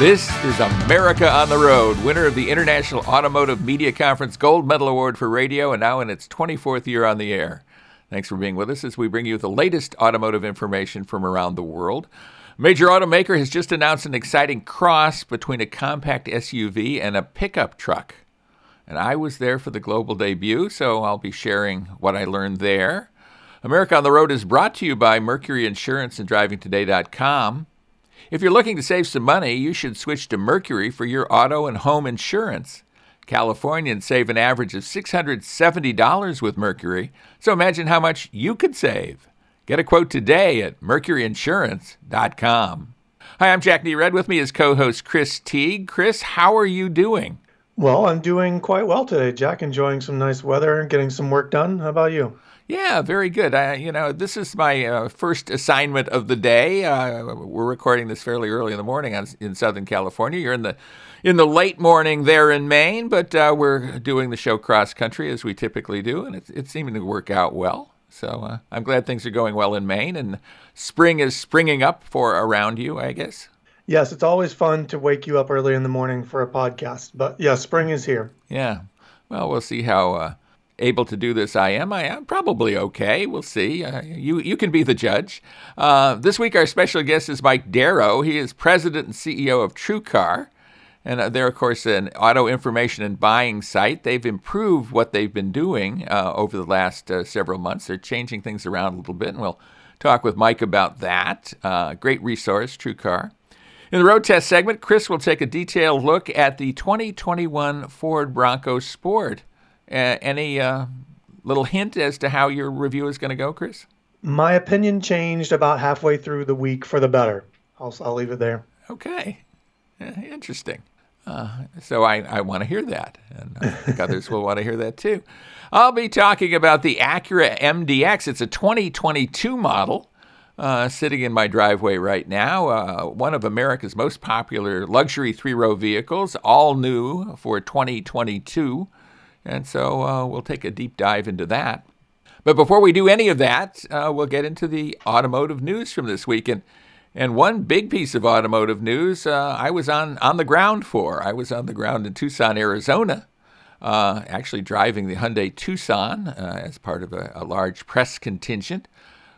This is America on the Road, winner of the International Automotive Media Conference Gold Medal Award for Radio, and now in its 24th year on the air. Thanks for being with us as we bring you the latest automotive information from around the world. Major automaker has just announced an exciting cross between a compact SUV and a pickup truck. And I was there for the global debut, so I'll be sharing what I learned there. America on the Road is brought to you by Mercury Insurance and DrivingToday.com. If you're looking to save some money, you should switch to Mercury for your auto and home insurance. Californians save an average of $670 with Mercury, so imagine how much you could save. Get a quote today at mercuryinsurance.com. Hi, I'm Jack Nerad. With me is co host Chris Teague. Chris, how are you doing? Well, I'm doing quite well today, Jack. Enjoying some nice weather and getting some work done. How about you? Yeah, very good. I, you know, this is my uh, first assignment of the day. Uh, we're recording this fairly early in the morning on, in Southern California. You're in the in the late morning there in Maine, but uh, we're doing the show cross country as we typically do, and it's, it's seeming to work out well. So uh, I'm glad things are going well in Maine, and spring is springing up for around you, I guess. Yes, it's always fun to wake you up early in the morning for a podcast. But yeah, spring is here. Yeah. Well, we'll see how uh, able to do this I am. I am probably okay. We'll see. Uh, you you can be the judge. Uh, this week our special guest is Mike Darrow. He is president and CEO of TrueCar. And uh, they're, of course, an auto information and buying site. They've improved what they've been doing uh, over the last uh, several months. They're changing things around a little bit, and we'll talk with Mike about that. Great resource, TrueCar. In the road test segment, Chris will take a detailed look at the 2021 Ford Bronco Sport. Uh, any uh, little hint as to how your review is going to go, Chris? My opinion changed about halfway through the week for the better. I'll, I'll leave it there. Okay. interesting. Uh, so I, I want to hear that, and I think others will want to hear that too. I'll be talking about the Acura MDX. It's a 2022 model. Uh, sitting in my driveway right now, uh, one of America's most popular luxury three row vehicles, all new for 2022. And so uh, we'll take a deep dive into that. But before we do any of that, uh, we'll get into the automotive news from this week. And, and one big piece of automotive news uh, I was on, on the ground for. I was on the ground in Tucson, Arizona, uh, actually driving the Hyundai Tucson uh, as part of a, a large press contingent.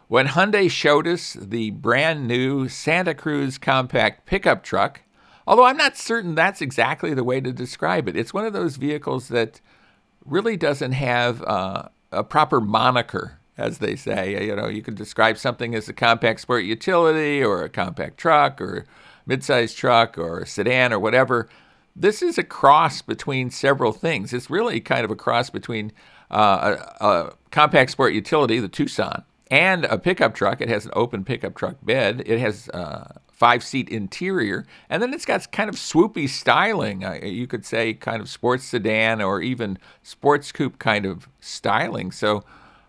When Hyundai showed us the brand new Santa Cruz compact pickup truck, although I'm not certain that's exactly the way to describe it, it's one of those vehicles that really doesn't have uh, a proper moniker, as they say. You know, you can describe something as a compact sport utility or a compact truck or mid-sized truck or a sedan or whatever. This is a cross between several things. It's really kind of a cross between uh, a, a compact sport utility, the Tucson, and a pickup truck. It has an open pickup truck bed. It has uh, five seat interior. And then it's got kind of swoopy styling. Uh, you could say kind of sports sedan or even sports coupe kind of styling. So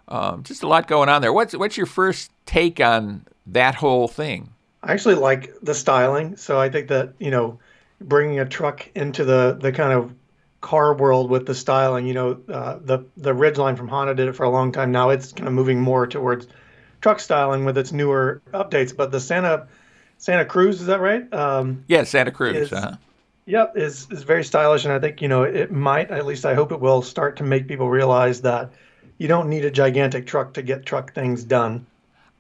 um, just a lot going on there. What's, what's your first take on that whole thing? I actually like the styling. So I think that, you know, bringing a truck into the, the kind of car world with the styling, you know, uh, the, the Ridgeline from Honda did it for a long time. Now it's kind of moving more towards truck styling with its newer updates. But the Santa Santa Cruz, is that right? Um, yeah, Santa Cruz. Is, uh-huh. Yep, is is very stylish, and I think you know it might, at least I hope it will, start to make people realize that you don't need a gigantic truck to get truck things done.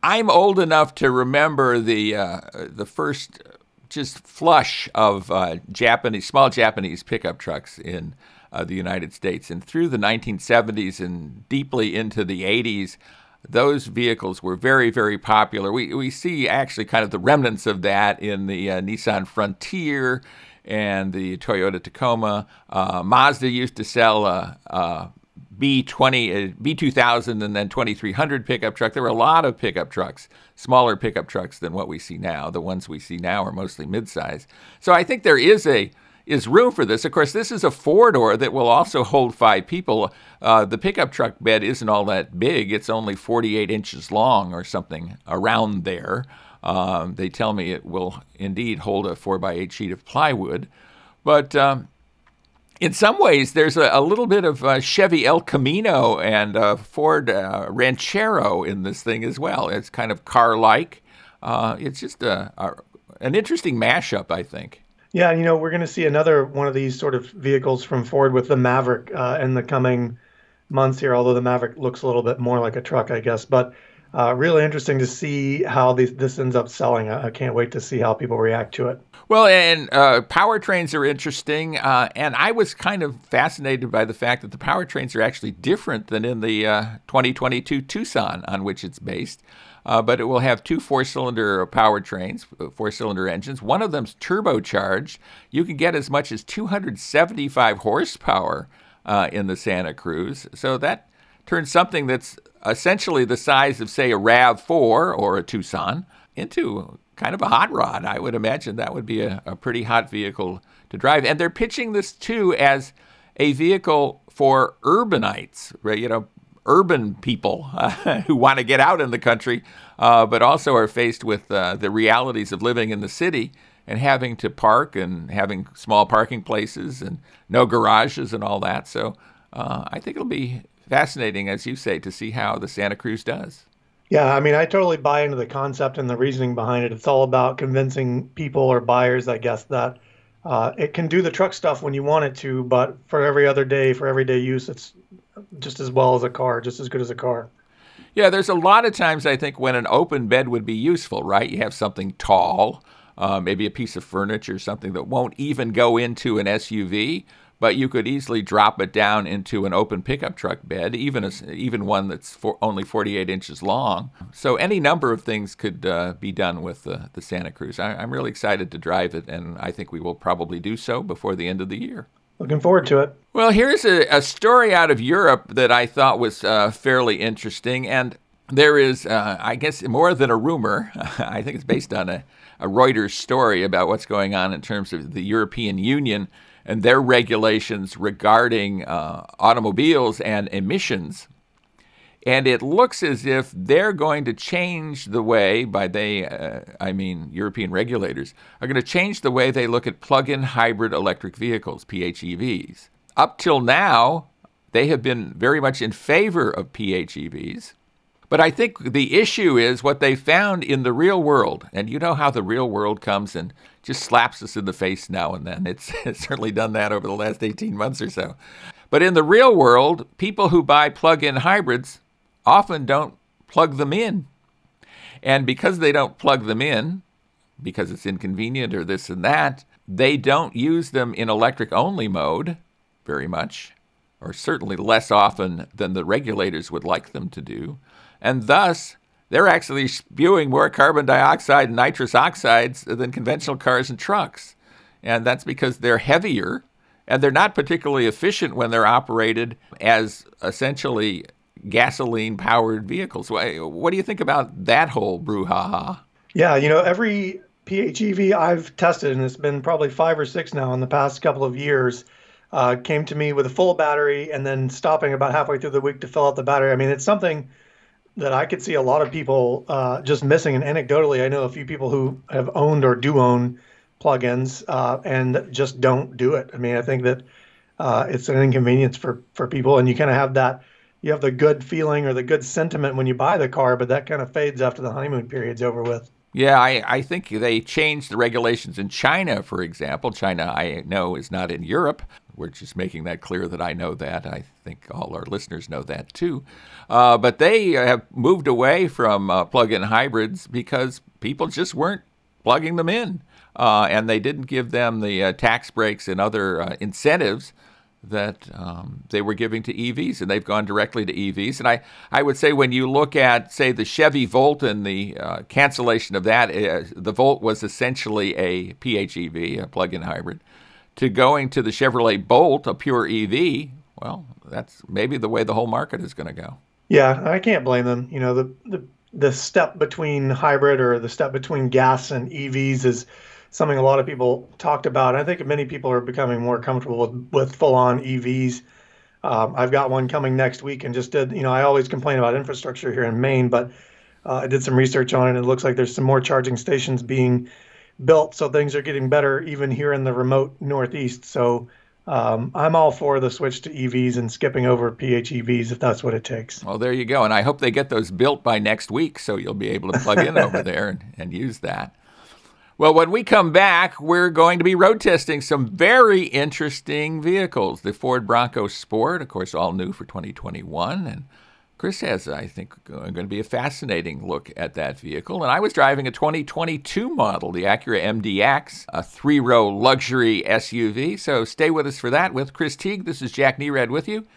I'm old enough to remember the uh, the first just flush of uh, Japanese small Japanese pickup trucks in uh, the United States, and through the 1970s and deeply into the 80s those vehicles were very, very popular. We, we see actually kind of the remnants of that in the uh, Nissan Frontier and the Toyota Tacoma. Uh, Mazda used to sell a, a B20, a B2000, and then 2300 pickup truck. There were a lot of pickup trucks, smaller pickup trucks than what we see now. The ones we see now are mostly midsize. So I think there is a is room for this. Of course, this is a four door that will also hold five people. Uh, the pickup truck bed isn't all that big, it's only 48 inches long or something around there. Um, they tell me it will indeed hold a 4 by 8 sheet of plywood. But um, in some ways, there's a, a little bit of uh, Chevy El Camino and uh, Ford uh, Ranchero in this thing as well. It's kind of car like. Uh, it's just a, a, an interesting mashup, I think. Yeah, you know, we're going to see another one of these sort of vehicles from Ford with the Maverick uh, in the coming months here, although the Maverick looks a little bit more like a truck, I guess. But uh, really interesting to see how these, this ends up selling. I, I, can't wait to see how people react to it. Well, and uh, powertrains are interesting. Uh, and I was kind of fascinated by the fact that the powertrains are actually different than in the uh, 2022 Tucson on which it's based. Uh, but it will have two four cylinder powertrains, four cylinder engines. One of them's turbocharged. You can get as much as 275 horsepower uh, in the Santa Cruz. So that turns something that's essentially the size of, say, a RAV4 or a Tucson into kind of a hot rod. I would imagine that would be a, a pretty hot vehicle to drive. And they're pitching this too as a vehicle for urbanites, right? You know, urban people uh, who want to get out in the country, uh, but also are faced with uh, the realities of living in the city and having to park and having small parking places and no garages and all that. So uh, I think it'll be fascinating, as you say, to see how the Santa Cruz does. Yeah, I mean, I totally buy into the concept and the reasoning behind it. It's all about convincing people or buyers, I guess, that uh, it can do the truck stuff when you want it to, but for every other day, for everyday use, it's just as well as a car, just as good as a car. Yeah, there's a lot of times I think when an open bed would be useful, right? You have something tall, uh, maybe a piece of furniture, something that won't even go into an SUV, but you could easily drop it down into an open pickup truck bed, even a, even one that's for only 48 inches long. So any number of things could uh, be done with the, the Santa Cruz. I, I'm really excited to drive it, and I think we will probably do so before the end of the year. Looking forward to it. Well, here's a, a story out of Europe that I thought was uh, fairly interesting, and there is, uh, I guess, more than a rumor. I think it's based on a, a Reuters story about what's going on in terms of the European Union and their regulations regarding uh, automobiles and emissions. And it looks as if they're going to change the way, by they, uh, I mean European regulators, are going to change the way they look at plug in hybrid electric vehicles, PHEVs. Up till now, they have been very much in favor of PHEVs. But I think the issue is what they found in the real world. And you know how the real world comes and just slaps us in the face now and then. It's, it's certainly done that over the last 18 months or so. But in the real world, people who buy plug in hybrids often don't plug them in. And because they don't plug them in, because it's inconvenient or this and that, they don't use them in electric only mode very much, or certainly less often than the regulators would like them to do and thus they're actually spewing more carbon dioxide and nitrous oxides than conventional cars and trucks. And that's because they're heavier and they're not particularly efficient when they're operated as essentially gasoline powered vehicles. What do you think about that whole brouhaha? Yeah, you know, every PHEV I've tested, and it's been probably five or six now in the past couple of years, uh, came to me with a full battery and then stopping about halfway through the week to fill out the battery. I mean, it's something that I could see a lot of people uh, just missing. And anecdotally, I know a few people who have owned or do own plugins uh, and just don't do it. I mean, I think that uh, it's an inconvenience for for people, and you kind of have that. You have the good feeling or the good sentiment when you buy the car, but that kind of fades after the honeymoon period's over with. Yeah, I, I think they changed the regulations in China, for example. China, I know, is not in Europe. We're just making that clear that I know that. I think all our listeners know that too. Uh, but they have moved away from uh, plug in hybrids because people just weren't plugging them in. Uh, and they didn't give them the uh, tax breaks and other uh, incentives that um, they were giving to EVs, and they've gone directly to EVs. And I, I would say when you look at, say, the Chevy Volt and the uh, cancellation of that, uh, the Volt was essentially a PHEV, a plug-in hybrid, to going to the Chevrolet Bolt, a pure EV. Well, that's maybe the way the whole market is going to go. Yeah, I can't blame them. You know, the, the the step between hybrid or the step between gas and EVs is something a lot of people talked about. I think many people are becoming more comfortable with, with full on EVs. Um, I've got one coming next week and just did, you know, I always complain about infrastructure here in Maine, but uh, I did some research on it and it looks like there's some more charging stations being built. So things are getting better even here in the remote Northeast. So um, I'm all for the switch to EVs and skipping over PHEVs if that's what it takes. Well, there you go. And I hope they get those built by next week so you'll be able to plug in over there and, and use that. Well, when we come back, we're going to be road testing some very interesting vehicles. The Ford Bronco Sport, of course, all new for 2021. And Chris has, I think, going to be a fascinating look at that vehicle. And I was driving a 2022 model, the Acura MDX, a three row luxury SUV. So stay with us for that with Chris Teague. This is Jack Nerad with you.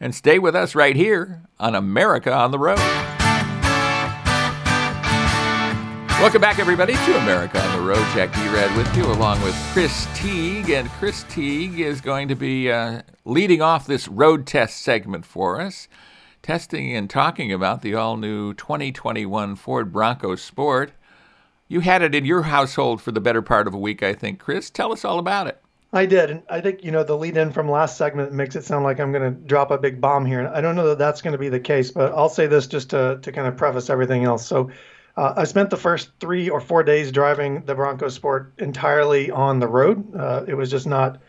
And stay with us right here on America on the Road. Welcome back, everybody, to America on the Road. Jack Nerad with you, along with Chris Teague. And Chris Teague is going to be uh, leading off this road test segment for us testing and talking about the all new 2021 Ford Bronco Sport. You had it in your household for the better part of a week, I think. Chris, tell us all about it. I did. And I think, you know, the lead in from last segment makes it sound like I'm going to drop a big bomb here. And I don't know that that's going to be the case, but I'll say this just to, to kind of preface everything else. So uh, I spent the first three or four days driving the Bronco Sport entirely on the road. Uh, it was just not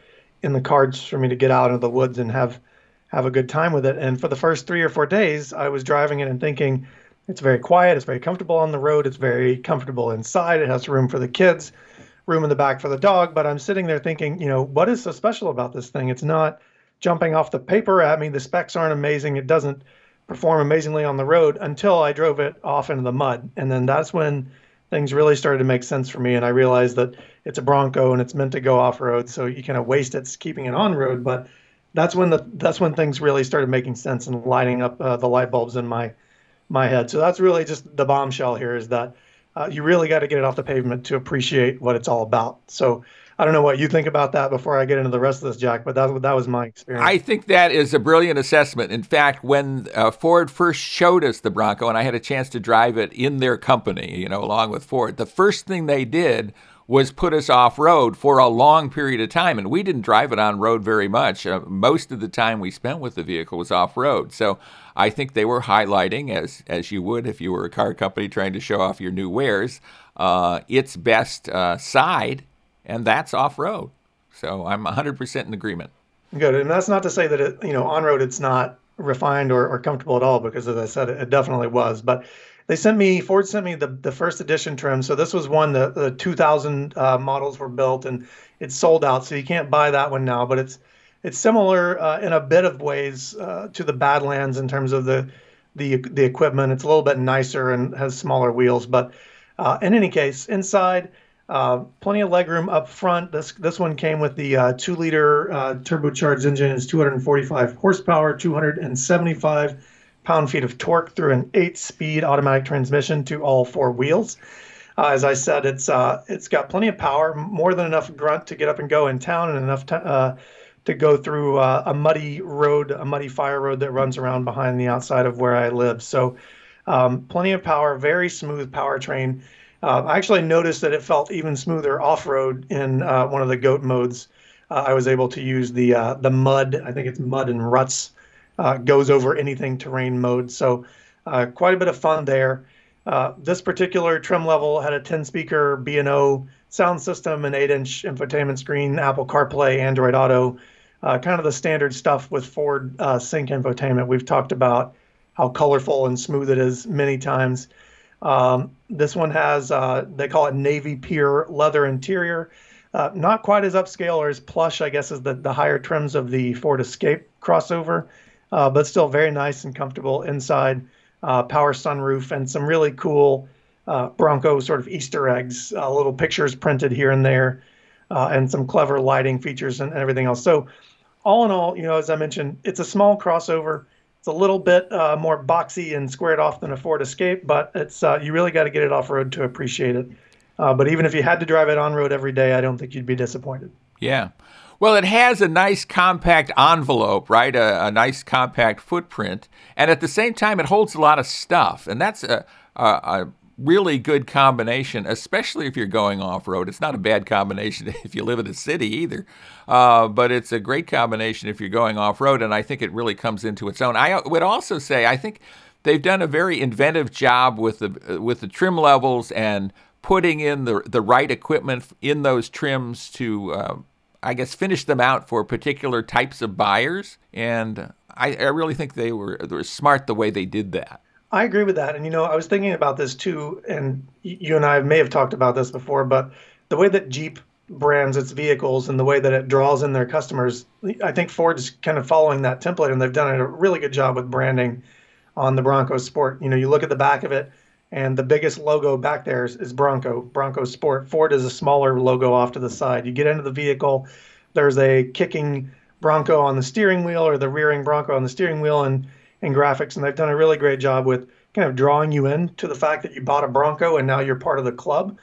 in the cards for me to get out into the woods and have have a good time with it. And for the first three or four days, I was driving it and thinking, it's very quiet, it's very comfortable on the road, it's very comfortable inside, it has room for the kids, room in the back for the dog. But I'm sitting there thinking, you know, what is so special about this thing? It's not jumping off the paper at me. The specs aren't amazing. It doesn't perform amazingly on the road until I drove it off into the mud. And then that's when things really started to make sense for me. And I realized that it's a Bronco and it's meant to go off road. So you kind of waste it keeping it on road. But that's when the that's when things really started making sense and lighting up uh, the light bulbs in my my head. So that's really just the bombshell here is that uh, you really got to get it off the pavement to appreciate what it's all about. So I don't know what you think about that before I get into the rest of this, Jack, but that, that was my experience. I think that is a brilliant assessment. In fact, when uh, Ford first showed us the Bronco, and I had a chance to drive it in their company, you know, along with Ford, the first thing they did was put us off road for a long period of time. And we didn't drive it on road very much. Uh, most of the time we spent with the vehicle was off road. So I think they were highlighting, as, as you would if you were a car company trying to show off your new wares, uh, its best uh, side, and that's off road. So I'm 100% in agreement. Good. And that's not to say that, it, you know, on road it's not refined or, or comfortable at all, because as I said, it, it definitely was. But they sent me Ford sent me the the first edition trim. So this was one the the 2000 uh, models were built and it's sold out, so you can't buy that one now. But it's it's similar uh, in a bit of ways uh, to the Badlands in terms of the the the equipment. It's a little bit nicer and has smaller wheels. But uh, in any case, inside. Uh, plenty of legroom up front. This this one came with the uh, two liter turbocharged engine. It's 245 horsepower, 275 pound feet of torque through an eight speed automatic transmission to all four wheels. Uh, as I said, it's uh, it's got plenty of power, more than enough grunt to get up and go in town, and enough to, uh, to go through uh, a muddy road, a muddy fire road that runs around behind the outside of where I live. So, um, plenty of power, very smooth powertrain. Uh, I actually noticed that it felt even smoother off road in uh, one of the goat modes. I was able to use the the mud. I think it's mud and ruts uh, goes over anything terrain mode. So uh, quite a bit of fun there. Uh, this particular trim level had a 10 speaker B&O sound system, an 8 inch infotainment screen, Apple CarPlay, Android Auto, uh, kind of the standard stuff with Ford uh, Sync infotainment. We've talked about how colorful and smooth it is many times. Um, this one has, uh, they call it navy pure leather interior. not quite as upscale or as plush, I guess, as the, the higher trims of the Ford Escape crossover uh, but still very nice and comfortable inside. Uh, power sunroof and some really cool uh, Bronco sort of Easter eggs, uh, little pictures printed here and there, uh, and some clever lighting features and, everything else. So, all in all, you know, as I mentioned, it's a small crossover. It's a little bit uh, more boxy and squared off than a Ford Escape, but it's you really got to get it off road to appreciate it. but even if you had to drive it on road every day, I don't think you'd be disappointed. Yeah. Well, it has a nice compact envelope, right? A, a, nice compact footprint. And at the same time, it holds a lot of stuff. And that's a, a, a really good combination, especially if you're going off road. It's not a bad combination if you live in a city either. Uh, but it's a great combination if you're going off road. And I think it really comes into its own. I would also say, I think they've done a very inventive job with the, with the trim levels and putting in the, the right equipment in those trims to. Uh, I guess, finish them out for particular types of buyers. And I, I really think they were, they were smart the way they did that. I agree with that. And, you know, I was thinking about this too, and you and I may have talked about this before, but the way that Jeep brands its vehicles and the way that it draws in their customers, I think Ford's kind of following that template, and they've done a really good job with branding on the Bronco Sport. You know, you look at the back of it, and the biggest logo back there is, is Bronco, Bronco Sport. Ford is a smaller logo off to the side. You get into the vehicle, there's a kicking Bronco on the steering wheel or the rearing Bronco on the steering wheel and, and graphics. And they've done a really great job with kind of drawing you in to the fact that you bought a Bronco and now you're part of the club.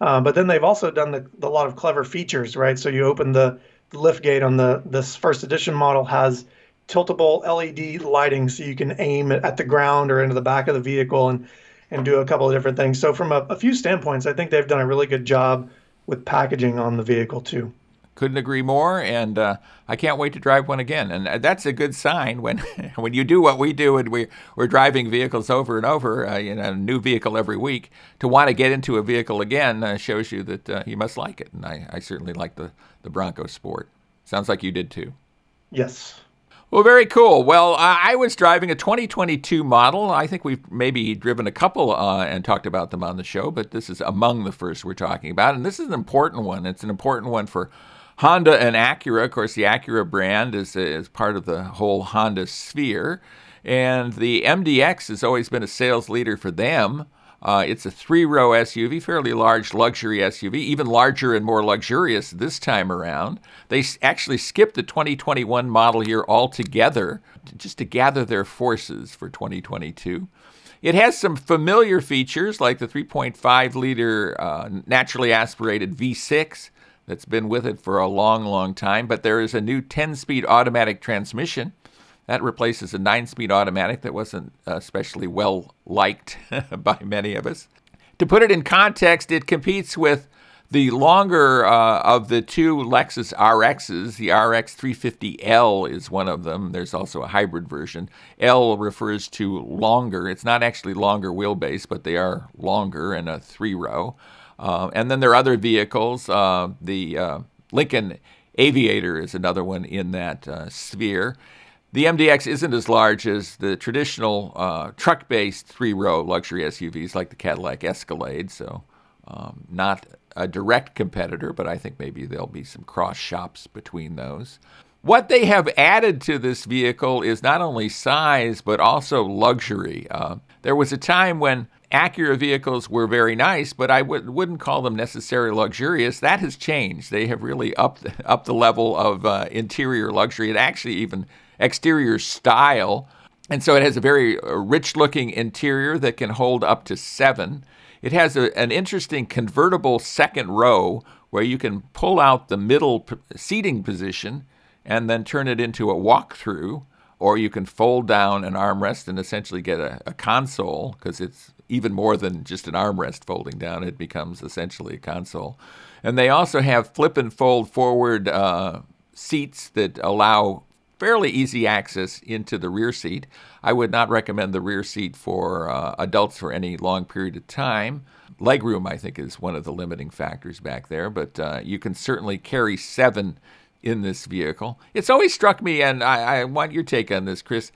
Uh, but then they've also done the, the, lot of clever features, right? So you open the, the lift gate on the this first edition model has tiltable LED lighting, so you can aim at the ground or into the back of the vehicle and and do a couple of different things. So from a, a few standpoints, I think they've done a really good job with packaging on the vehicle too couldn't agree more, and uh, I can't wait to drive one again. And uh, that's a good sign when when you do what we do, and we we're driving vehicles over and over, uh, in a new vehicle every week. To want to get into a vehicle again uh, shows you that uh, you must like it, and I, I certainly like the the Bronco Sport. Sounds like you did too. Yes. Well, very cool. Well, I was driving a 2022 model. I think we've maybe driven a couple uh, and talked about them on the show, but this is among the first we're talking about. And this is an important one. It's an important one for Honda and Acura, of course, the Acura brand is, is part of the whole Honda sphere. And the MDX has always been a sales leader for them. Uh, it's a three row SUV, fairly large luxury SUV, even larger and more luxurious this time around. They actually skipped the 2021 model year altogether just to gather their forces for 2022. It has some familiar features like the 3.5 liter uh, naturally aspirated V6 that's been with it for a long, long time. But there is a new 10 speed automatic transmission that replaces a 9 speed automatic that wasn't especially well liked by many of us. To put it in context, it competes with the longer uh, of the two Lexus RXs, the RX 350L is one of them. There's also a hybrid version. L refers to longer. It's not actually longer wheelbase, but they are longer in a three row. Uh, and then there are other vehicles. Uh, the uh, Lincoln Aviator is another one in that uh, sphere. The MDX isn't as large as the traditional uh, truck based three row luxury SUVs like the Cadillac Escalade, so um, not a direct competitor, but I think maybe there'll be some cross shops between those. What they have added to this vehicle is not only size, but also luxury. Uh, there was a time when Acura vehicles were very nice, but I w- wouldn't call them necessarily luxurious. That has changed. They have really upped, up the level of uh, interior luxury and actually even exterior style. And so it has a very uh, rich looking interior that can hold up to seven. It has a, an interesting convertible second row where you can pull out the middle p- seating position and then turn it into a walk-through, or you can fold down an armrest and essentially get a, a console because it's even more than just an armrest folding down. It becomes essentially a console. And they also have flip and fold forward uh, seats that allow fairly easy access into the rear seat. I would not recommend the rear seat for uh, adults for any long period of time. Legroom, I think, is one of the limiting factors back there, but uh, you can certainly carry seven in this vehicle. It's always struck me, and I, I want your take on this, Chris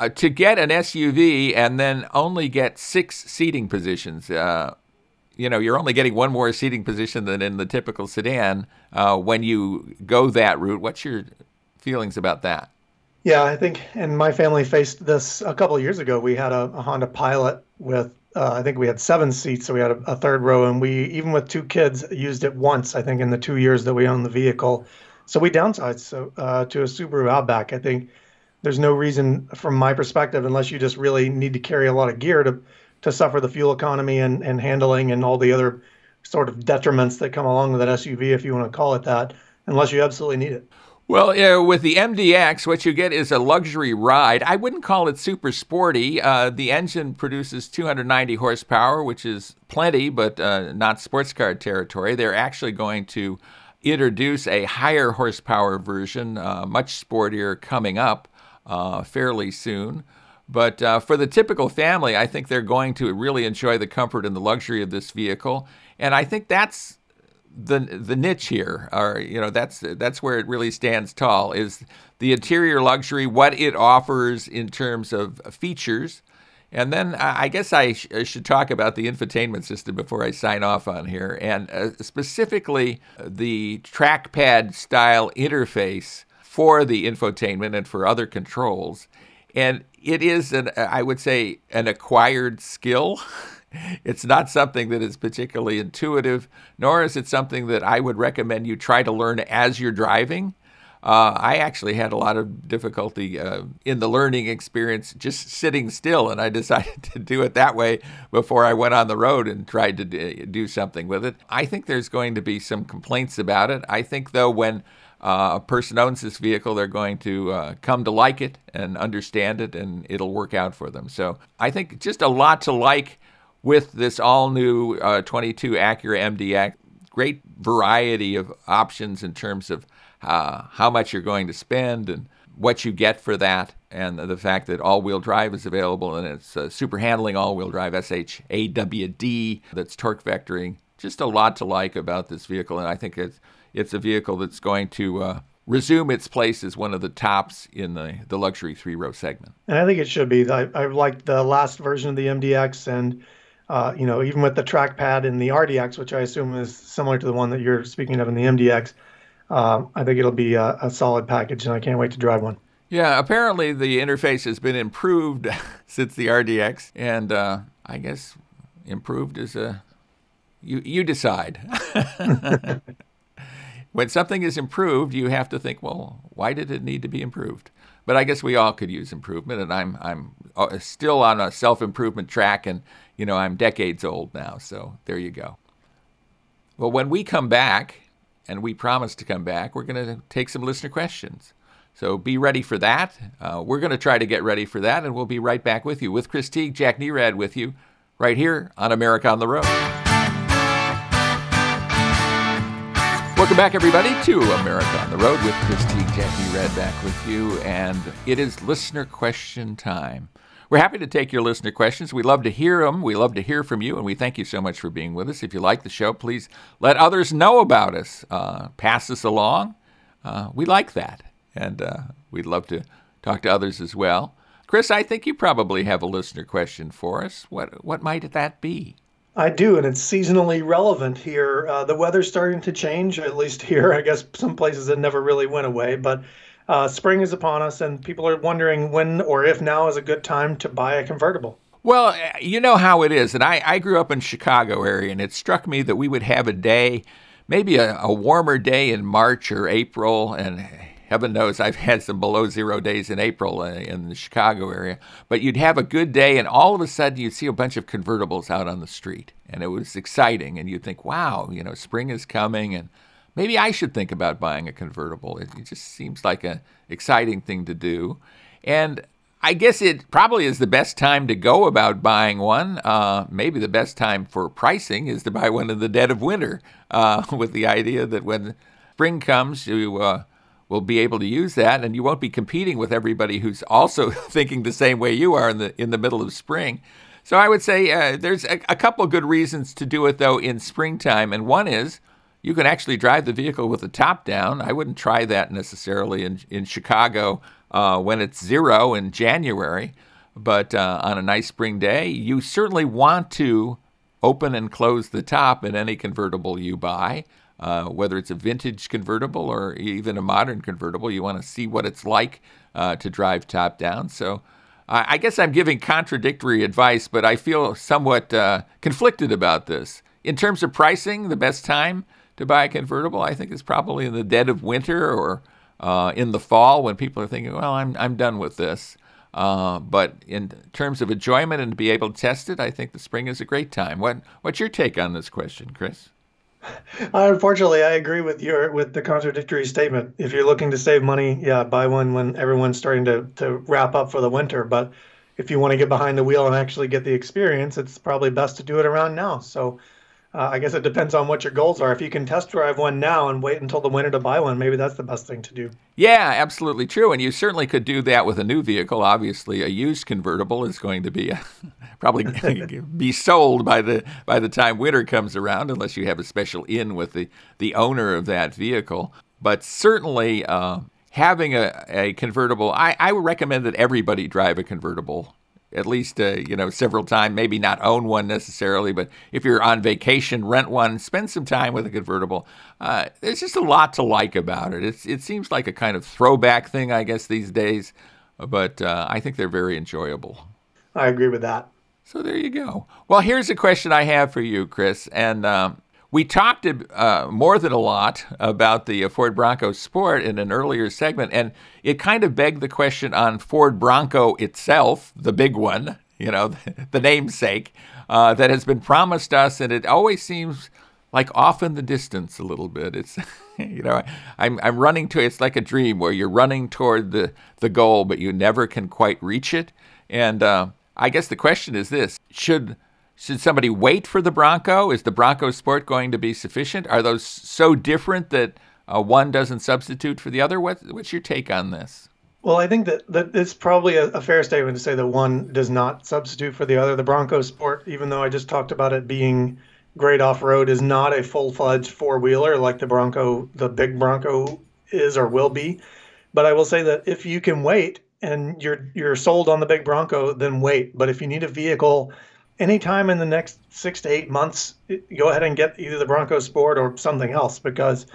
uh, to get an SUV and then only get six seating positions. Uh, you know, you're only getting one more seating position than in the typical sedan uh, when you go that route. What's your feelings about that? Yeah, I think, and my family faced this a couple of years ago. We had a, a Honda Pilot with, uh, I think we had seven seats, so we had a, a, third row, and we, even with two kids, used it once, I think, in the two years that we owned the vehicle. So we downsized so, uh, to a Subaru Outback. I think there's no reason from my perspective unless you just really need to carry a lot of gear to to suffer the fuel economy and, and handling and all the other sort of detriments that come along with that SUV if you want to call it that unless you absolutely need it. Well, yeah, with the MDX, what you get is a luxury ride. I wouldn't call it super sporty. Uh, the engine produces 290 horsepower, which is plenty, but uh, not sports car territory. They're actually going to introduce a higher horsepower version, uh, much sportier, coming up uh, fairly soon. But uh, for the typical family, I think they're going to really enjoy the comfort and the luxury of this vehicle, and I think that's the the niche here, or you know, that's that's where it really stands tall. Is the interior luxury, what it offers in terms of features, And then I guess I, sh- I, should talk about the infotainment system before I sign off on here, and uh, specifically the trackpad style interface for the infotainment and for other controls. And it is, an, I would say, an acquired skill. it's not something that is particularly intuitive, nor is it something that I would recommend you try to learn as you're driving. Uh, I actually had a lot of difficulty uh, in the learning experience just sitting still, and I decided to do it that way before I went on the road and tried to do something with it. I think there's going to be some complaints about it. I think, though, when uh, a person owns this vehicle, they're going to uh, come to like it and understand it, and it'll work out for them. So I think just a lot to like with this all new uh, 22 Acura MDX. Great variety of options in terms of uh, how much you're going to spend and what you get for that, and the fact that all-wheel drive is available and it's uh, super handling all-wheel drive SHAWD that's torque vectoring. Just a lot to like about this vehicle, and I think it's it's a vehicle that's going to uh, resume its place as one of the tops in the, the luxury three row segment. And I think it should be. I, I like the last version of the MDX and uh, you know, even with the trackpad in the RDX, which I assume is similar to the one that you're speaking of in the MDX, um, I think it'll be a, a, solid package, and I can't wait to drive one. Yeah, apparently the interface has been improved since the RDX, and uh, I guess improved is a you you decide. when something is improved, you have to think, well, why did it need to be improved? But I guess we all could use improvement, and I'm I'm uh, still on a self improvement track, and you know I'm decades old now, so there you go. Well, when we come back, and we promise to come back. We're going to take some listener questions. So be ready for that. Uh, we're going to try to get ready for that, and we'll be right back with you with Chris Teague, Jack Nerad with you, right here on America on the Road. Welcome back, everybody, to America on the Road with Chris Jackie Jack Nerad back with you, and it is listener question time. We're happy to take your listener questions. We love to hear them. We love to hear from you, and we thank you so much for being with us. If you like the show, please let others know about us. Uh, pass us along. Uh, we like that, and uh, we'd love to talk to others as well. Chris, I think you probably have a listener question for us. What what might that be? I do, and it's seasonally relevant here. Uh, the weather's starting to change, at least here. I guess some places it never really went away, but uh, spring is upon us, and people are wondering when or if now is a good time to buy a convertible. Well, you know how it is. And I, I grew up in Chicago area, and it struck me that we would have a day, maybe a, a warmer day in March or April, and heaven knows I've had some below zero days in April uh, in the Chicago area. But you'd have a good day, and all of a sudden you'd see a bunch of convertibles out on the street, and it was exciting. And you'd think, wow, you know, spring is coming, and maybe I should think about buying a convertible. It, it just seems like an exciting thing to do. And I guess it probably is the best time to go about buying one. Uh, maybe the best time for pricing is to buy one in the dead of winter, uh, with the idea that when spring comes, you uh, will be able to use that, and you won't be competing with everybody who's also thinking the same way you are in the in the middle of spring. So I would say uh, there's a, a couple good reasons to do it though in springtime, and one is you can actually drive the vehicle with the top down. I wouldn't try that necessarily in, in Chicago uh, when it's zero in January, but uh, on a nice spring day, you certainly want to open and close the top in any convertible you buy. Uh, whether it's a vintage convertible or even a modern convertible, you want to see what it's like uh, to drive top down. So I guess I'm giving contradictory advice, but I feel somewhat uh, conflicted about this. In terms of pricing, the best time to buy a convertible, I think is probably in the dead of winter or uh, in the fall when people are thinking, well, I'm, I'm done with this. Uh, but in terms of enjoyment and to be able to test it, I think the spring is a great time. What, what's your take on this question, Chris? Unfortunately, I agree with your with the contradictory statement. If you're looking to save money, yeah, buy one when everyone's starting to, to wrap up for the winter. But if you want to get behind the wheel and actually get the experience, it's probably best to do it around now. So uh, I guess it depends on what your goals are. If you can test drive one now and wait until the winter to buy one, maybe that's the best thing to do. Yeah, absolutely true. And you certainly could do that with a new vehicle. Obviously, a used convertible is going to be a, probably be sold by the by the time winter comes around, unless you have a special in with the the owner of that vehicle. But certainly. Uh, having a, a convertible, I, I would recommend that everybody drive a convertible at least uh, you know several times maybe not own one necessarily but if you're on vacation rent one spend some time with a convertible. Uh, there's just a lot to like about it. It's, it seems like a kind of throwback thing i guess these days but uh, i think they're very enjoyable. I agree with that. So there you go. Well here's a question i have for you chris and um, we talked uh, more than a lot about the Ford Bronco Sport in an earlier segment, and it kind of begged the question on Ford Bronco itself, the big one, you know, the namesake, uh, that has been promised us, and it always seems like off in the distance a little bit. It's, you know, I'm, I'm running to, it's like a dream where you're running toward the, the goal, but you never can quite reach it. And uh, I guess the question is this should should somebody wait for the Bronco? Is the Bronco Sport going to be sufficient? Are those so different that uh, one doesn't substitute for the other? What, what's your take on this? Well, I think that, that it's probably a, a, fair statement to say that one does not substitute for the other. The Bronco Sport, even though I just talked about it being great off road, is not a full fledged four wheeler like the Bronco, the big Bronco is or will be. But I will say that if you can wait and you're you're sold on the big Bronco, then wait. But if you need a vehicle anytime in the next six to eight months, go ahead and get either the Bronco Sport or something else because,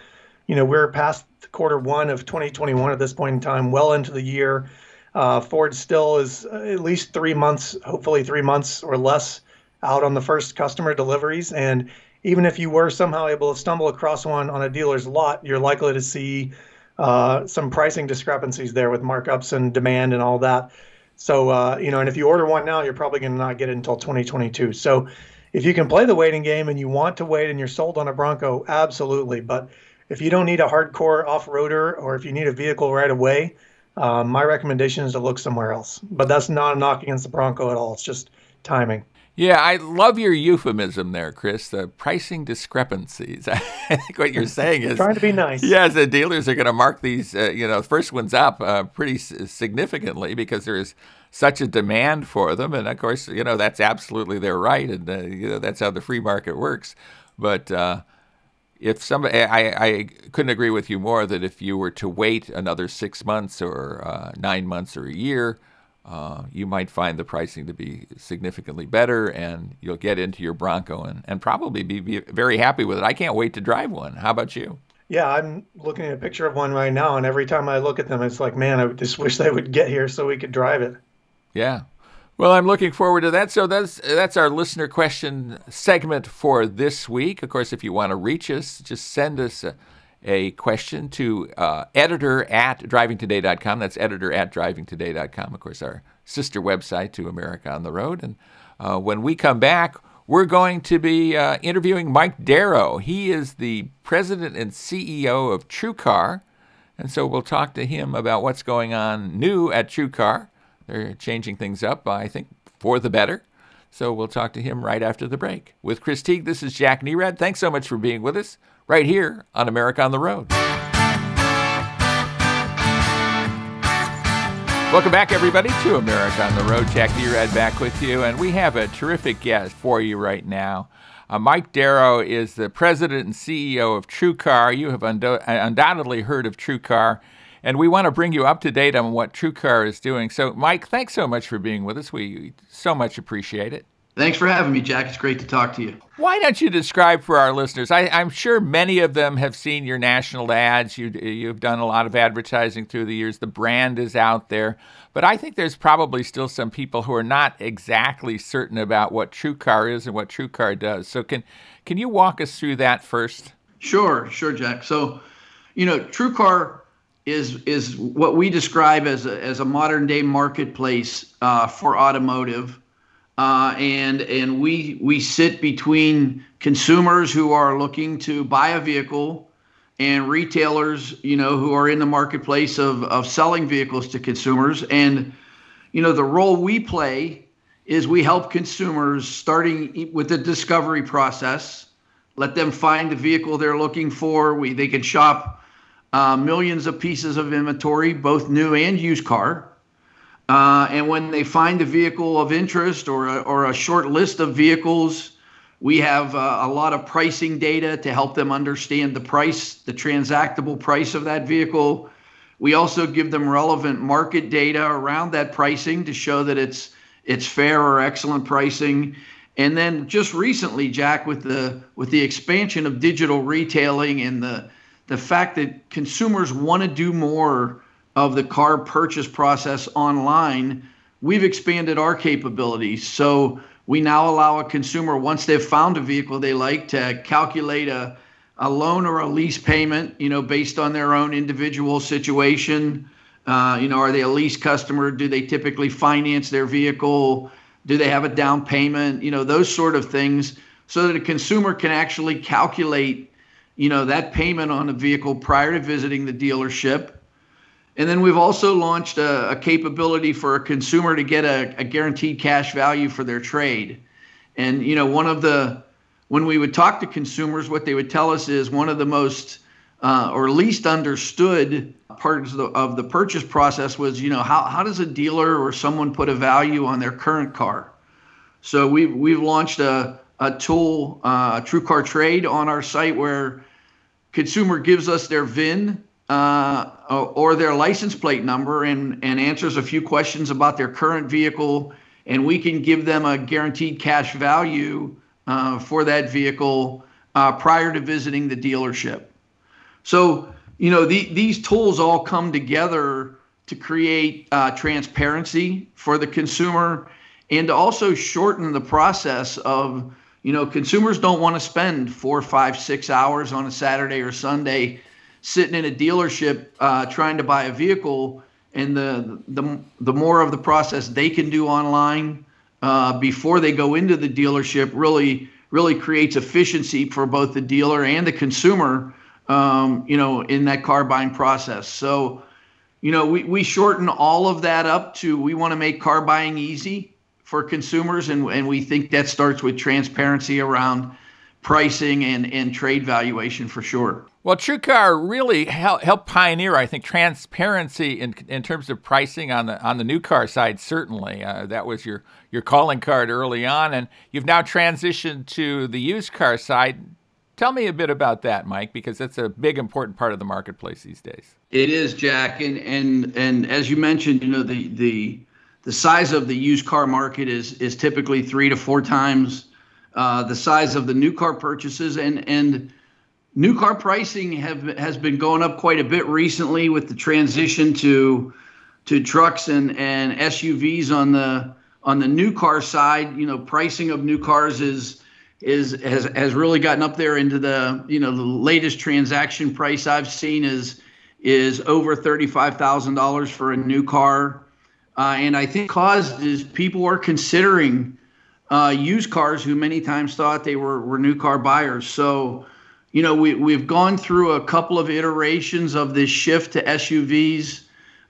you know, we're past quarter one of 2021 at this point in time, well into the year. Uh, Ford still is at least three months, hopefully three months or less out on the first customer deliveries. And even if you were somehow able to stumble across one on a dealer's lot, you're likely to see uh, some pricing discrepancies there with markups and demand and all that. So, uh, you know, and if you order one now, you're probably going to not get it until 2022. So, if you can play the waiting game and you want to wait and you're sold on a Bronco, absolutely. But if you don't need a hardcore off roader or if you need a vehicle right away, um, my recommendation is to look somewhere else. But that's not a knock against the Bronco at all. It's just timing. Yeah, I love your euphemism there, Chris. The pricing discrepancies. I think what you're saying is trying to be nice. Yes, the dealers are going to mark these, uh, you know, first ones up uh, pretty significantly because there is such a demand for them, and of course, you know, that's absolutely their right, and uh, you know that's how the free market works. But uh, if somebody, I, I couldn't agree with you more that if you were to wait another six months or uh, nine months or a year uh, you might find the pricing to be significantly better and you'll get into your Bronco and, and probably be, be very happy with it. I can't wait to drive one. How about you? Yeah, I'm looking at a picture of one right now, and every time I look at them, it's like, man, I just wish they would get here so we could drive it. Yeah. Well, I'm looking forward to that. So that's that's our listener question segment for this week. Of course, if you want to reach us, just send us a, a question to uh, editor at drivingtoday.com. That's editor at drivingtoday.com, of course, our sister website to America on the Road. And uh, when we come back, we're going to be uh, interviewing Mike Darrow. He is the president and CEO of TrueCar. And so we'll talk to him about what's going on new at TrueCar. They're changing things up, I think, for the better. So we'll talk to him right after the break. With Chris Teague, this is Jack Nerad. Thanks so much for being with us right here on America on the Road. Welcome back, everybody, to America on the Road. Jack Nerad back with you, and we have a terrific guest for you right now. Uh, Mike Darrow is the president and CEO of TrueCar. You have undo- undoubtedly heard of TrueCar, and we want to bring you up to date on what TrueCar is doing. So, Mike, thanks so much for being with us. We so much appreciate it. Thanks for having me, Jack. It's great to talk to you. Why don't you describe for our listeners? I, am sure many of them have seen your national ads. You, you've done a lot of advertising through the years. The brand is out there. But I think there's probably still some people who are not exactly certain about what TrueCar is and what TrueCar does. So, can, can you walk us through that first? Sure, sure, Jack. So, you know, TrueCar is is what we describe as a, as a modern day marketplace uh, for automotive uh, and and we we sit between consumers who are looking to buy a vehicle and retailers, you know, who are in the marketplace of of selling vehicles to consumers. And you know, the role we play is we help consumers starting with the discovery process, let them find the vehicle they're looking for. We they can shop uh, millions of pieces of inventory, both new and used car uh, and when they find a vehicle of interest or a, or a short list of vehicles, we have uh, a lot of pricing data to help them understand the price, the transactable price of that vehicle. We also give them relevant market data around that pricing to show that it's it's fair or excellent pricing. And then just recently, Jack, with the with the expansion of digital retailing and the the fact that consumers want to do more of the car purchase process online, we've expanded our capabilities. So we now allow a consumer, once they've found a vehicle they like, to calculate a, a loan or a lease payment, you know, based on their own individual situation. Uh, you know, are they a lease customer? Do they typically finance their vehicle? Do they have a down payment? You know, those sort of things, so that a consumer can actually calculate, you know, that payment on a vehicle prior to visiting the dealership. And then we've also launched a, a capability for a consumer to get a, a guaranteed cash value for their trade. And you know, one of the when we would talk to consumers, what they would tell us is one of the most uh, or least understood parts of the, of the purchase process was, you know, how, how does a dealer or someone put a value on their current car? So we've, we've launched a, a tool, uh, TrueCar Trade on our site where consumer gives us their VIN uh, or their license plate number and, and answers a few questions about their current vehicle, and we can give them a guaranteed cash value uh, for that vehicle uh, prior to visiting the dealership. So, you know, the, these tools all come together to create uh, transparency for the consumer and to also shorten the process of, you know, consumers don't want to spend four, five, six hours on a Saturday or Sunday sitting in a dealership uh, trying to buy a vehicle. And the, the, the more of the process they can do online uh, before they go into the dealership really, really creates efficiency for both the dealer and the consumer um, you know, in that car buying process. So, you know, we, we shorten all of that up to we want to make car buying easy for consumers, and, and we think that starts with transparency around pricing and, and trade valuation for sure. Well, TrueCar really helped, pioneer, I think, transparency in in terms of pricing on the on the new car side. Certainly, uh, that was your your calling card early on, and you've now transitioned to the used car side. Tell me a bit about that, Mike, because that's a big important part of the marketplace these days. It is, Jack, and and and as you mentioned, you know the the the size of the used car market is is typically three to four times uh, the size of the new car purchases, and and new car pricing have has been going up quite a bit recently with the transition to to trucks and and SUVs on the on the new car side. You know, pricing of new cars is is has has really gotten up there into the you know the latest transaction price I've seen is is over thirty five thousand dollars for a new car, uh, and I think caused is people are considering uh, used cars who many times thought they were were new car buyers. So, you know we we've gone through a couple of iterations of this shift to SUVs.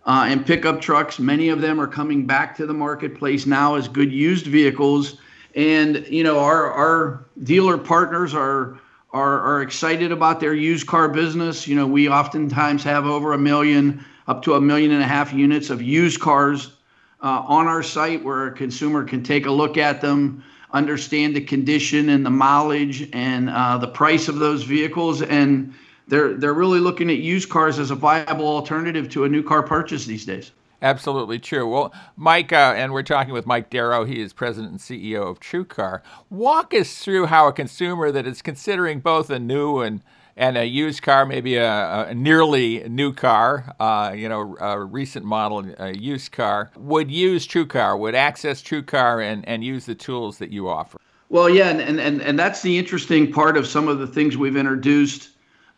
Uh, and pickup trucks, many of them are coming back to the marketplace now as good used vehicles and you know our our dealer partners are are are excited about their used car business. You know, we oftentimes have over a million, up to a million and a half units of used cars uh, on our site where a consumer can take a look at them, understand the condition and the mileage and uh, the price of those vehicles, and they're they're really looking at used cars as a viable alternative to a new car purchase these days. Absolutely true. Well, Mike, uh, and we're talking with Mike Darrow. He is president and CEO of TrueCar. Walk us through how a consumer that is considering both a new and and a used car, maybe a, a nearly new car, uh, you know, a recent model a used car, would use TrueCar, would access TrueCar and, and use the tools that you offer. Well, yeah, and, and, and that's the interesting part of some of the things we've introduced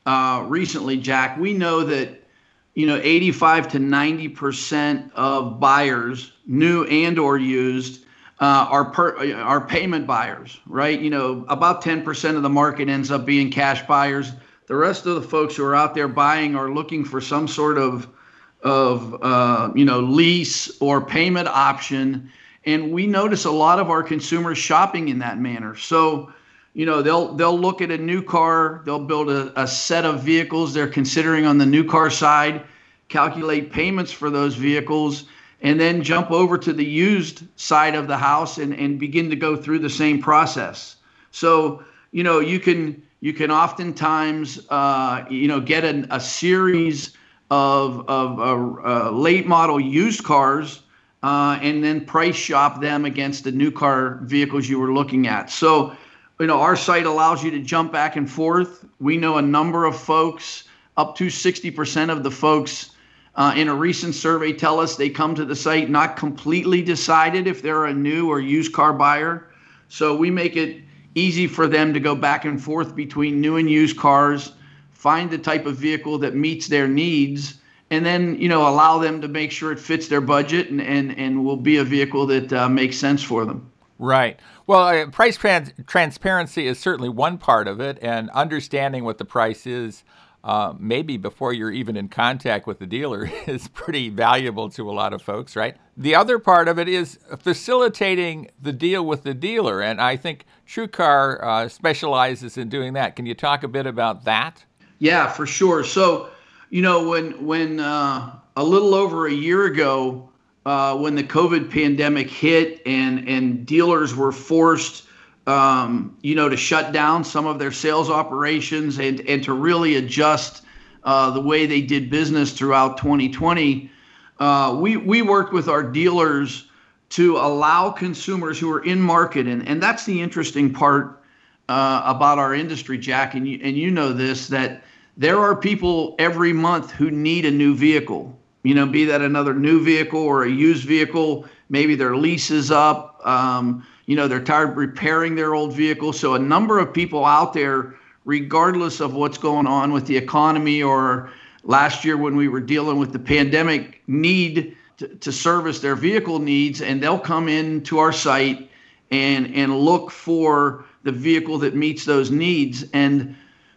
uh, recently, Jack. We know that you know 85 to 90 percent of buyers new and or used uh, are per, are payment buyers right you know about 10 percent of the market ends up being cash buyers the rest of the folks who are out there buying are looking for some sort of of uh, you know lease or payment option. And we notice a lot of our consumers shopping in that manner. So you know they'll they'll look at a new car. They'll build a, a set of vehicles they're considering on the new car side calculate payments for those vehicles and then jump over to the used side of the house and, and begin to go through the same process. So you know you can you can oftentimes uh, you know get an, a series of of uh, uh, late model used cars uh, and then price shop them against the new car vehicles you were looking at. So, you know, our site allows you to jump back and forth. We know a number of folks, up to 60% of the folks uh, in a recent survey tell us they come to the site not completely decided if they're a new or used car buyer. So we make it easy for them to go back and forth between new and used cars, find the type of vehicle that meets their needs, and then you know allow them to make sure it fits their budget and and, and will be a vehicle that uh, makes sense for them. Right. Well, uh, price trans- transparency is certainly one part of it, and understanding what the price is uh, maybe before you're even in contact with the dealer is pretty valuable to a lot of folks, right? The other part of it is facilitating the deal with the dealer, and I think TrueCar uh, specializes in doing that. Can you talk a bit about that? Yeah, for sure. So, you know, when when uh, a little over a year ago, uh, when the COVID pandemic hit and and dealers were forced um, you know, to shut down some of their sales operations and, and to really adjust uh, the way they did business throughout 2020. Uh, we, we worked with our dealers to allow consumers who are in market, and, and that's the interesting part uh, about our industry, Jack, and you, and you know this, that there are people every month who need a new vehicle, you know, be that another new vehicle or a used vehicle, maybe their lease is up. Um, you know they're tired of repairing their old vehicles. So a number of people out there regardless of what's going on with the economy or last year when we were dealing with the pandemic need to, to service their vehicle needs and they'll come into our site and and look for the vehicle that meets those needs. And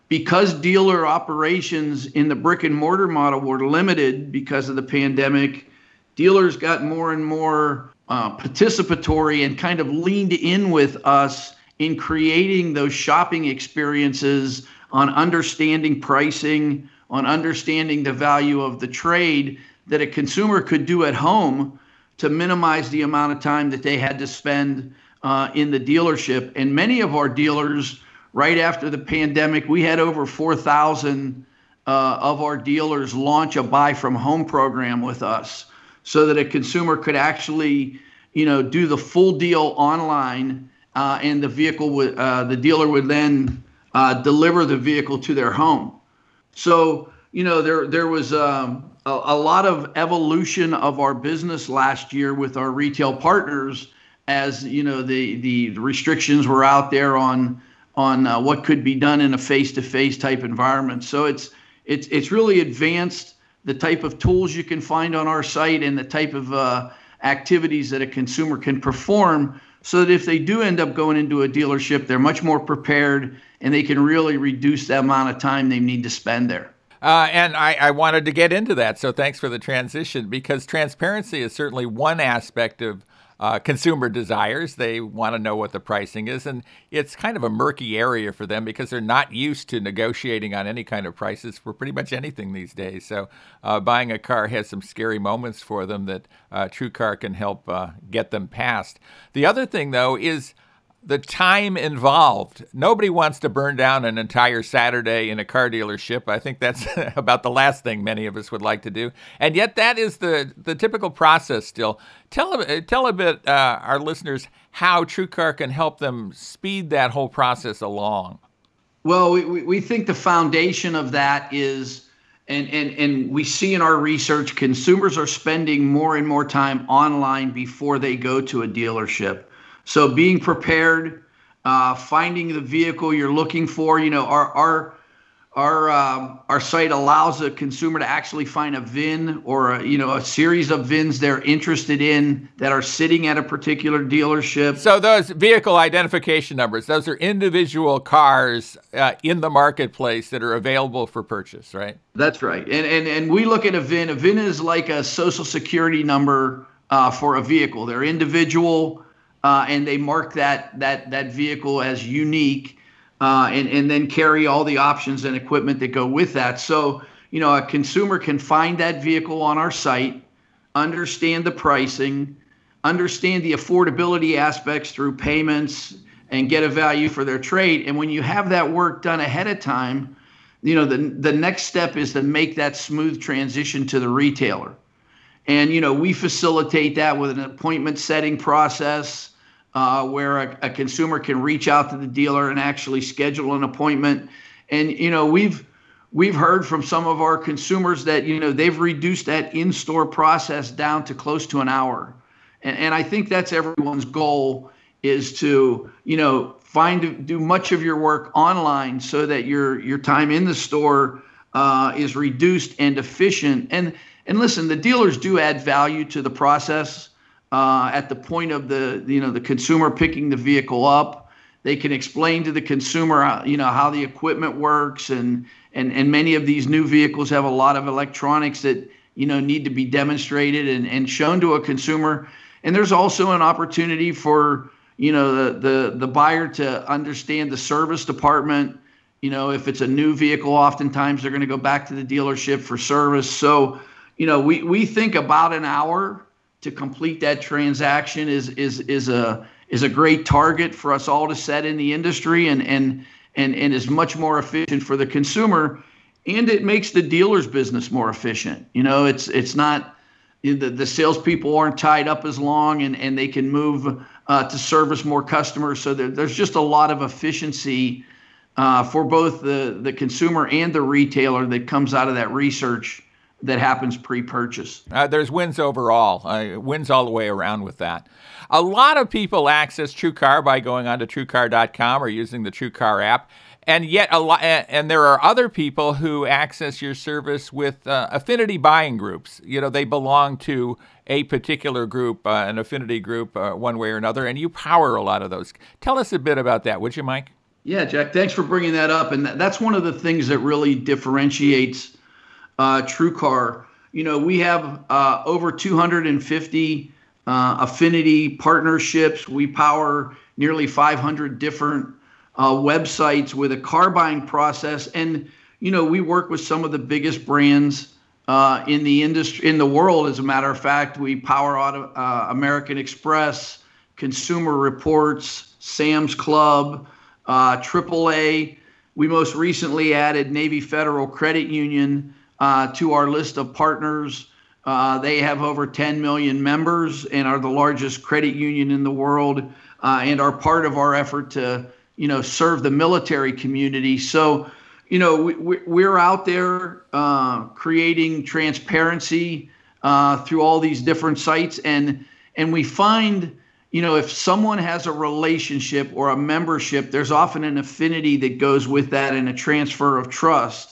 because dealer operations in the brick and mortar model were limited because of the pandemic dealers got more and more uh, participatory and kind of leaned in with us in creating those shopping experiences on understanding pricing, on understanding the value of the trade that a consumer could do at home to minimize the amount of time that they had to spend uh, in the dealership. And many of our dealers, right after the pandemic, we had over 4,000 uh, of our dealers launch a buy from home program with us so that a consumer could actually, you know, do the full deal online, uh, and the vehicle would, uh, the dealer would then uh, deliver the vehicle to their home. So, you know, there there was um, a, a, lot of evolution of our business last year with our retail partners, as you know, the the restrictions were out there on on uh, what could be done in a face-to-face type environment. So it's it's it's really advanced the type of tools you can find on our site and the type of uh, activities that a consumer can perform so that if they do end up going into a dealership, they're much more prepared and they can really reduce the amount of time they need to spend there. Uh, and I, I, wanted to get into that, so thanks for the transition because transparency is certainly one aspect of uh, consumer desires. They want to know what the pricing is, and it's kind of a murky area for them because they're not used to negotiating on any kind of prices for pretty much anything these days. So, uh, buying a car has some scary moments for them that uh, TrueCar can help uh, get them past. The other thing, though, is the time involved. Nobody wants to burn down an entire Saturday in a car dealership. I think that's about the last thing many of us would like to do. And yet, that is the, the typical process still. Tell, tell a bit, uh, our listeners, how TrueCar can help them speed that whole process along. Well, we, we think the foundation of that is. And, and, and we see in our research consumers are spending more and more time online before they go to a dealership so being prepared, uh, finding the vehicle you're looking for. You know, our our our um, our site allows a consumer to actually find a VIN or a, you know a series of VINs they're interested in that are sitting at a particular dealership. So those vehicle identification numbers, those are individual cars uh, in the marketplace that are available for purchase, right? That's right. And and and we look at a VIN. A VIN is like a social security number uh, for a vehicle. They're individual uh, and they mark that that that vehicle as unique, uh, and and then carry all the options and equipment that go with that. So you know a consumer can find that vehicle on our site, understand the pricing, understand the affordability aspects through payments, and get a value for their trade. And when you have that work done ahead of time, you know the the next step is to make that smooth transition to the retailer And you know, we facilitate that with an appointment setting process uh, where a, a, consumer can reach out to the dealer and actually schedule an appointment. And you know, we've we've heard from some of our consumers that you know they've reduced that in-store process down to close to an hour. And, and I think that's everyone's goal is to you know find do much of your work online so that your your time in the store uh, is reduced and efficient. And and listen, the dealers do add value to the process uh, at the point of the you know the consumer picking the vehicle up. They can explain to the consumer uh, you know how the equipment works and and and many of these new vehicles have a lot of electronics that you know need to be demonstrated and, and shown to a consumer. And there's also an opportunity for you know the the the buyer to understand the service department you know, if it's a new vehicle, oftentimes they're going to go back to the dealership for service. So, you know, we, we think about an hour to complete that transaction is is is a is a great target for us all to set in the industry and and and and is much more efficient for the consumer and it makes the dealer's business more efficient. You know, it's it's not the, the salespeople aren't tied up as long and, and they can move uh, to service more customers. So there, there's just a lot of efficiency uh, for both the, the consumer and the retailer that comes out of that research that happens pre-purchase. Uh, there's wins overall, uh, wins all the way around with that. A lot of people access TrueCar by going onto TrueCar.com or using the TrueCar app, and yet a lot, and there are other people who access your service with uh, affinity buying groups. You know, they belong to a particular group, uh, an affinity group, uh, one way or another, and you power a lot of those. Tell us a bit about that, would you, Mike? Yeah, Jack, thanks for bringing that up. And that's one of the things that really differentiates uh, TrueCar. You know, we have uh, over 250 uh, affinity partnerships. We power nearly 500 different uh, websites with a car buying process. And, you know, we work with some of the biggest brands uh, in the industry, in the world. As a matter of fact, we power auto, uh, American Express, Consumer Reports, Sam's Club AAA. We most recently added Navy Federal Credit Union to our list of partners. Uh, they have over 10 million members and are the largest credit union in the world uh, and are part of our effort to, you know, serve the military community. So, you know, we, we're out there uh, creating transparency uh, through all these different sites, and and we find you know, if someone has a relationship or a membership, there's often an affinity that goes with that and a transfer of trust.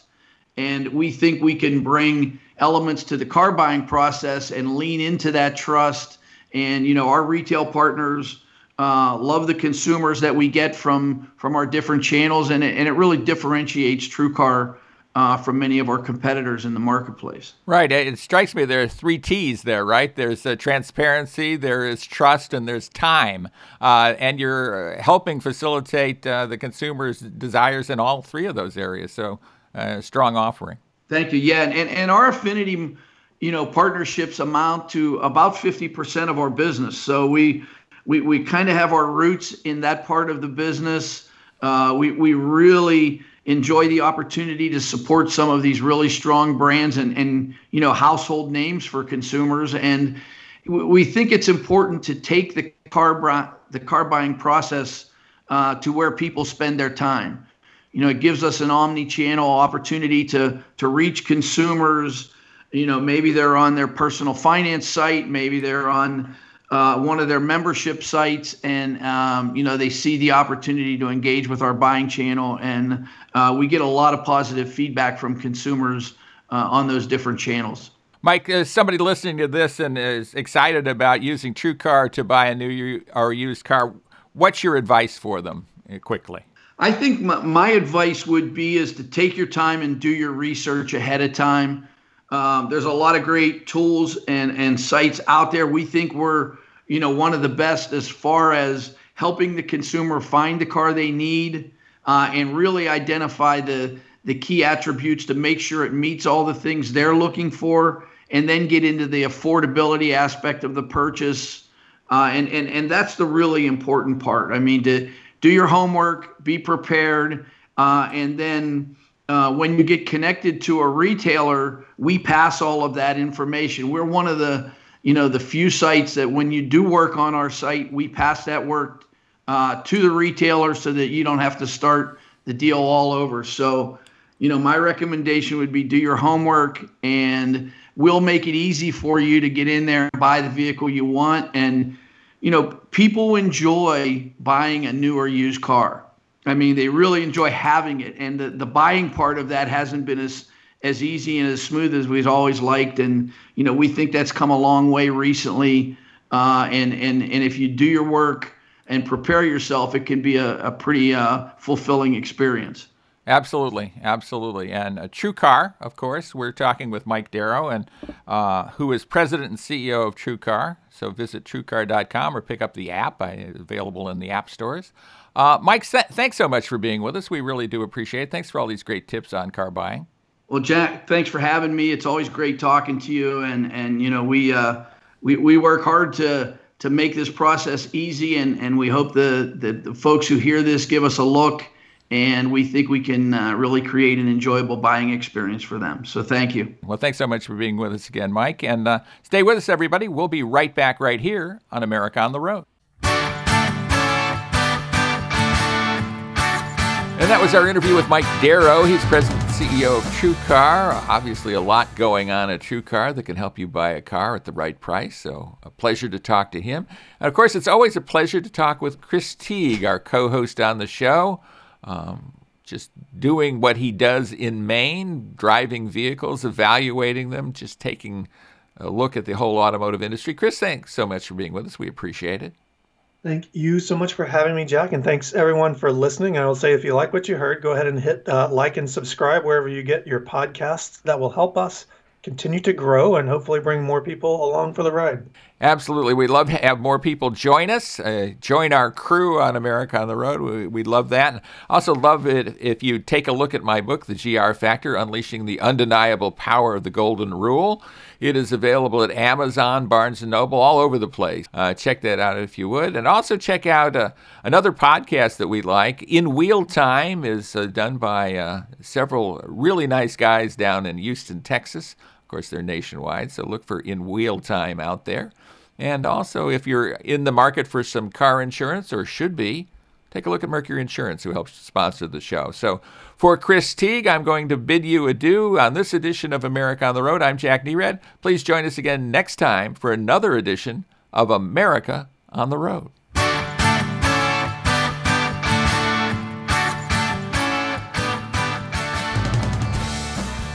And we think we can bring elements to the car buying process and lean into that trust. And, you know, our retail partners uh, love the consumers that we get from from our different channels. And it, and it really differentiates TrueCar uh, from many of our competitors in the marketplace. Right. It strikes me there are three T's there, right? There's uh, transparency, there is trust, and there's time. Uh, and you're helping facilitate uh, the consumer's desires in all three of those areas. So, uh, strong offering. Thank you. Yeah, and, and our affinity, you know, partnerships amount to about 50% of our business. So we we, we kind of have our roots in that part of the business. Uh, we we really enjoy the opportunity to support some of these really strong brands and, and you know household names for consumers and we think it's important to take the car the car buying process uh, to where people spend their time you know it gives us an omni-channel opportunity to to reach consumers. You know maybe they're on their personal finance site maybe they're on uh, one of their membership sites and um, you know they see the opportunity to engage with our buying channel. And uh, we get a lot of positive feedback from consumers uh, on those different channels. Mike uh, somebody listening to this and is excited about using TrueCar to buy a new or used car what's your advice for them uh, quickly i think my, my advice would be is to take your time and do your research ahead of time um, there's a lot of great tools and, and sites out there. We think we're, you know, one of the best as far as helping the consumer find the car they need uh, and really identify the the key attributes to make sure it meets all the things they're looking for, and then get into the affordability aspect of the purchase. Uh, and and and that's the really important part. I mean, to do your homework, be prepared, uh, and then uh, when you get connected to a retailer, we pass all of that information. We're one of the you know the few sites that when you do work on our site, we pass that work uh, to the retailer so that you don't have to start the deal all over. So, you know, my recommendation would be do your homework and we'll make it easy for you to get in there and buy the vehicle you want. And, you know, people enjoy buying a new or used car. I mean, they really enjoy having it. And the, the buying part of that hasn't been as as easy and as smooth as we've always liked. And, you know, we think that's come a long way recently. Uh, and, and, and if you do your work and prepare yourself, it can be a, a pretty uh, fulfilling experience. Absolutely, absolutely. And a TrueCar, of course, we're talking with Mike Darrow, and uh, who is president and CEO of TrueCar. So visit TrueCar.com or pick up the app, available in the app stores. Uh, Mike, thanks so much for being with us. We really do appreciate it. Thanks for all these great tips on car buying. Well, Jack, thanks for having me. It's always great talking to you, and and you know we uh, we we work hard to to make this process easy, and and we hope the the, the folks who hear this give us a look, and we think we can uh, really create an enjoyable buying experience for them. So thank you. Well, thanks so much for being with us again, Mike, and uh, stay with us, everybody. We'll be right back right here on America on the Road. And that was our interview with Mike Darrow. He's president and CEO of TrueCar. Obviously, a lot going on at TrueCar that can help you buy a car at the right price. So, a pleasure to talk to him. And of course, it's always a pleasure to talk with Chris Teague, our co host on the show. Um, just doing what he does in Maine, driving vehicles, evaluating them, just taking a look at the whole automotive industry. Chris, thanks so much for being with us. We appreciate it. Thank you so much for having me, Jack, and thanks everyone for listening. I will say, if you like what you heard, go ahead and hit uh, like and subscribe wherever you get your podcasts. That will help us continue to grow and hopefully bring more people along for the ride. Absolutely. We'd love to have more people join us, uh, join our crew on America on the Road. We, would love that. And also love it if you take a look at my book, The GR Factor Unleashing the Undeniable Power of the Golden Rule. It is available at Amazon, Barnes & Noble, all over the place. Uh, check that out if you would. And also check out uh, another podcast that we like. In Wheel Time is uh, done by uh, several really nice guys down in Houston, Texas. Of course, they're nationwide, so look for In Wheel Time out there. And also, if you're in the market for some car insurance, or should be, take a look at Mercury Insurance, who helps sponsor the show. So, for Chris Teague, I'm going to bid you adieu on this edition of America on the Road. I'm Jack Nerad. Please join us again next time for another edition of America on the Road.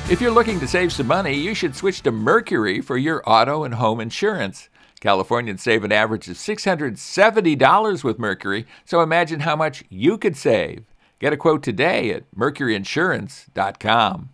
If you're looking to save some money, you should switch to Mercury for your auto and home insurance. Californians save an average of $670 with Mercury, so imagine how much you could save. Get a quote today at mercuryinsurance.com.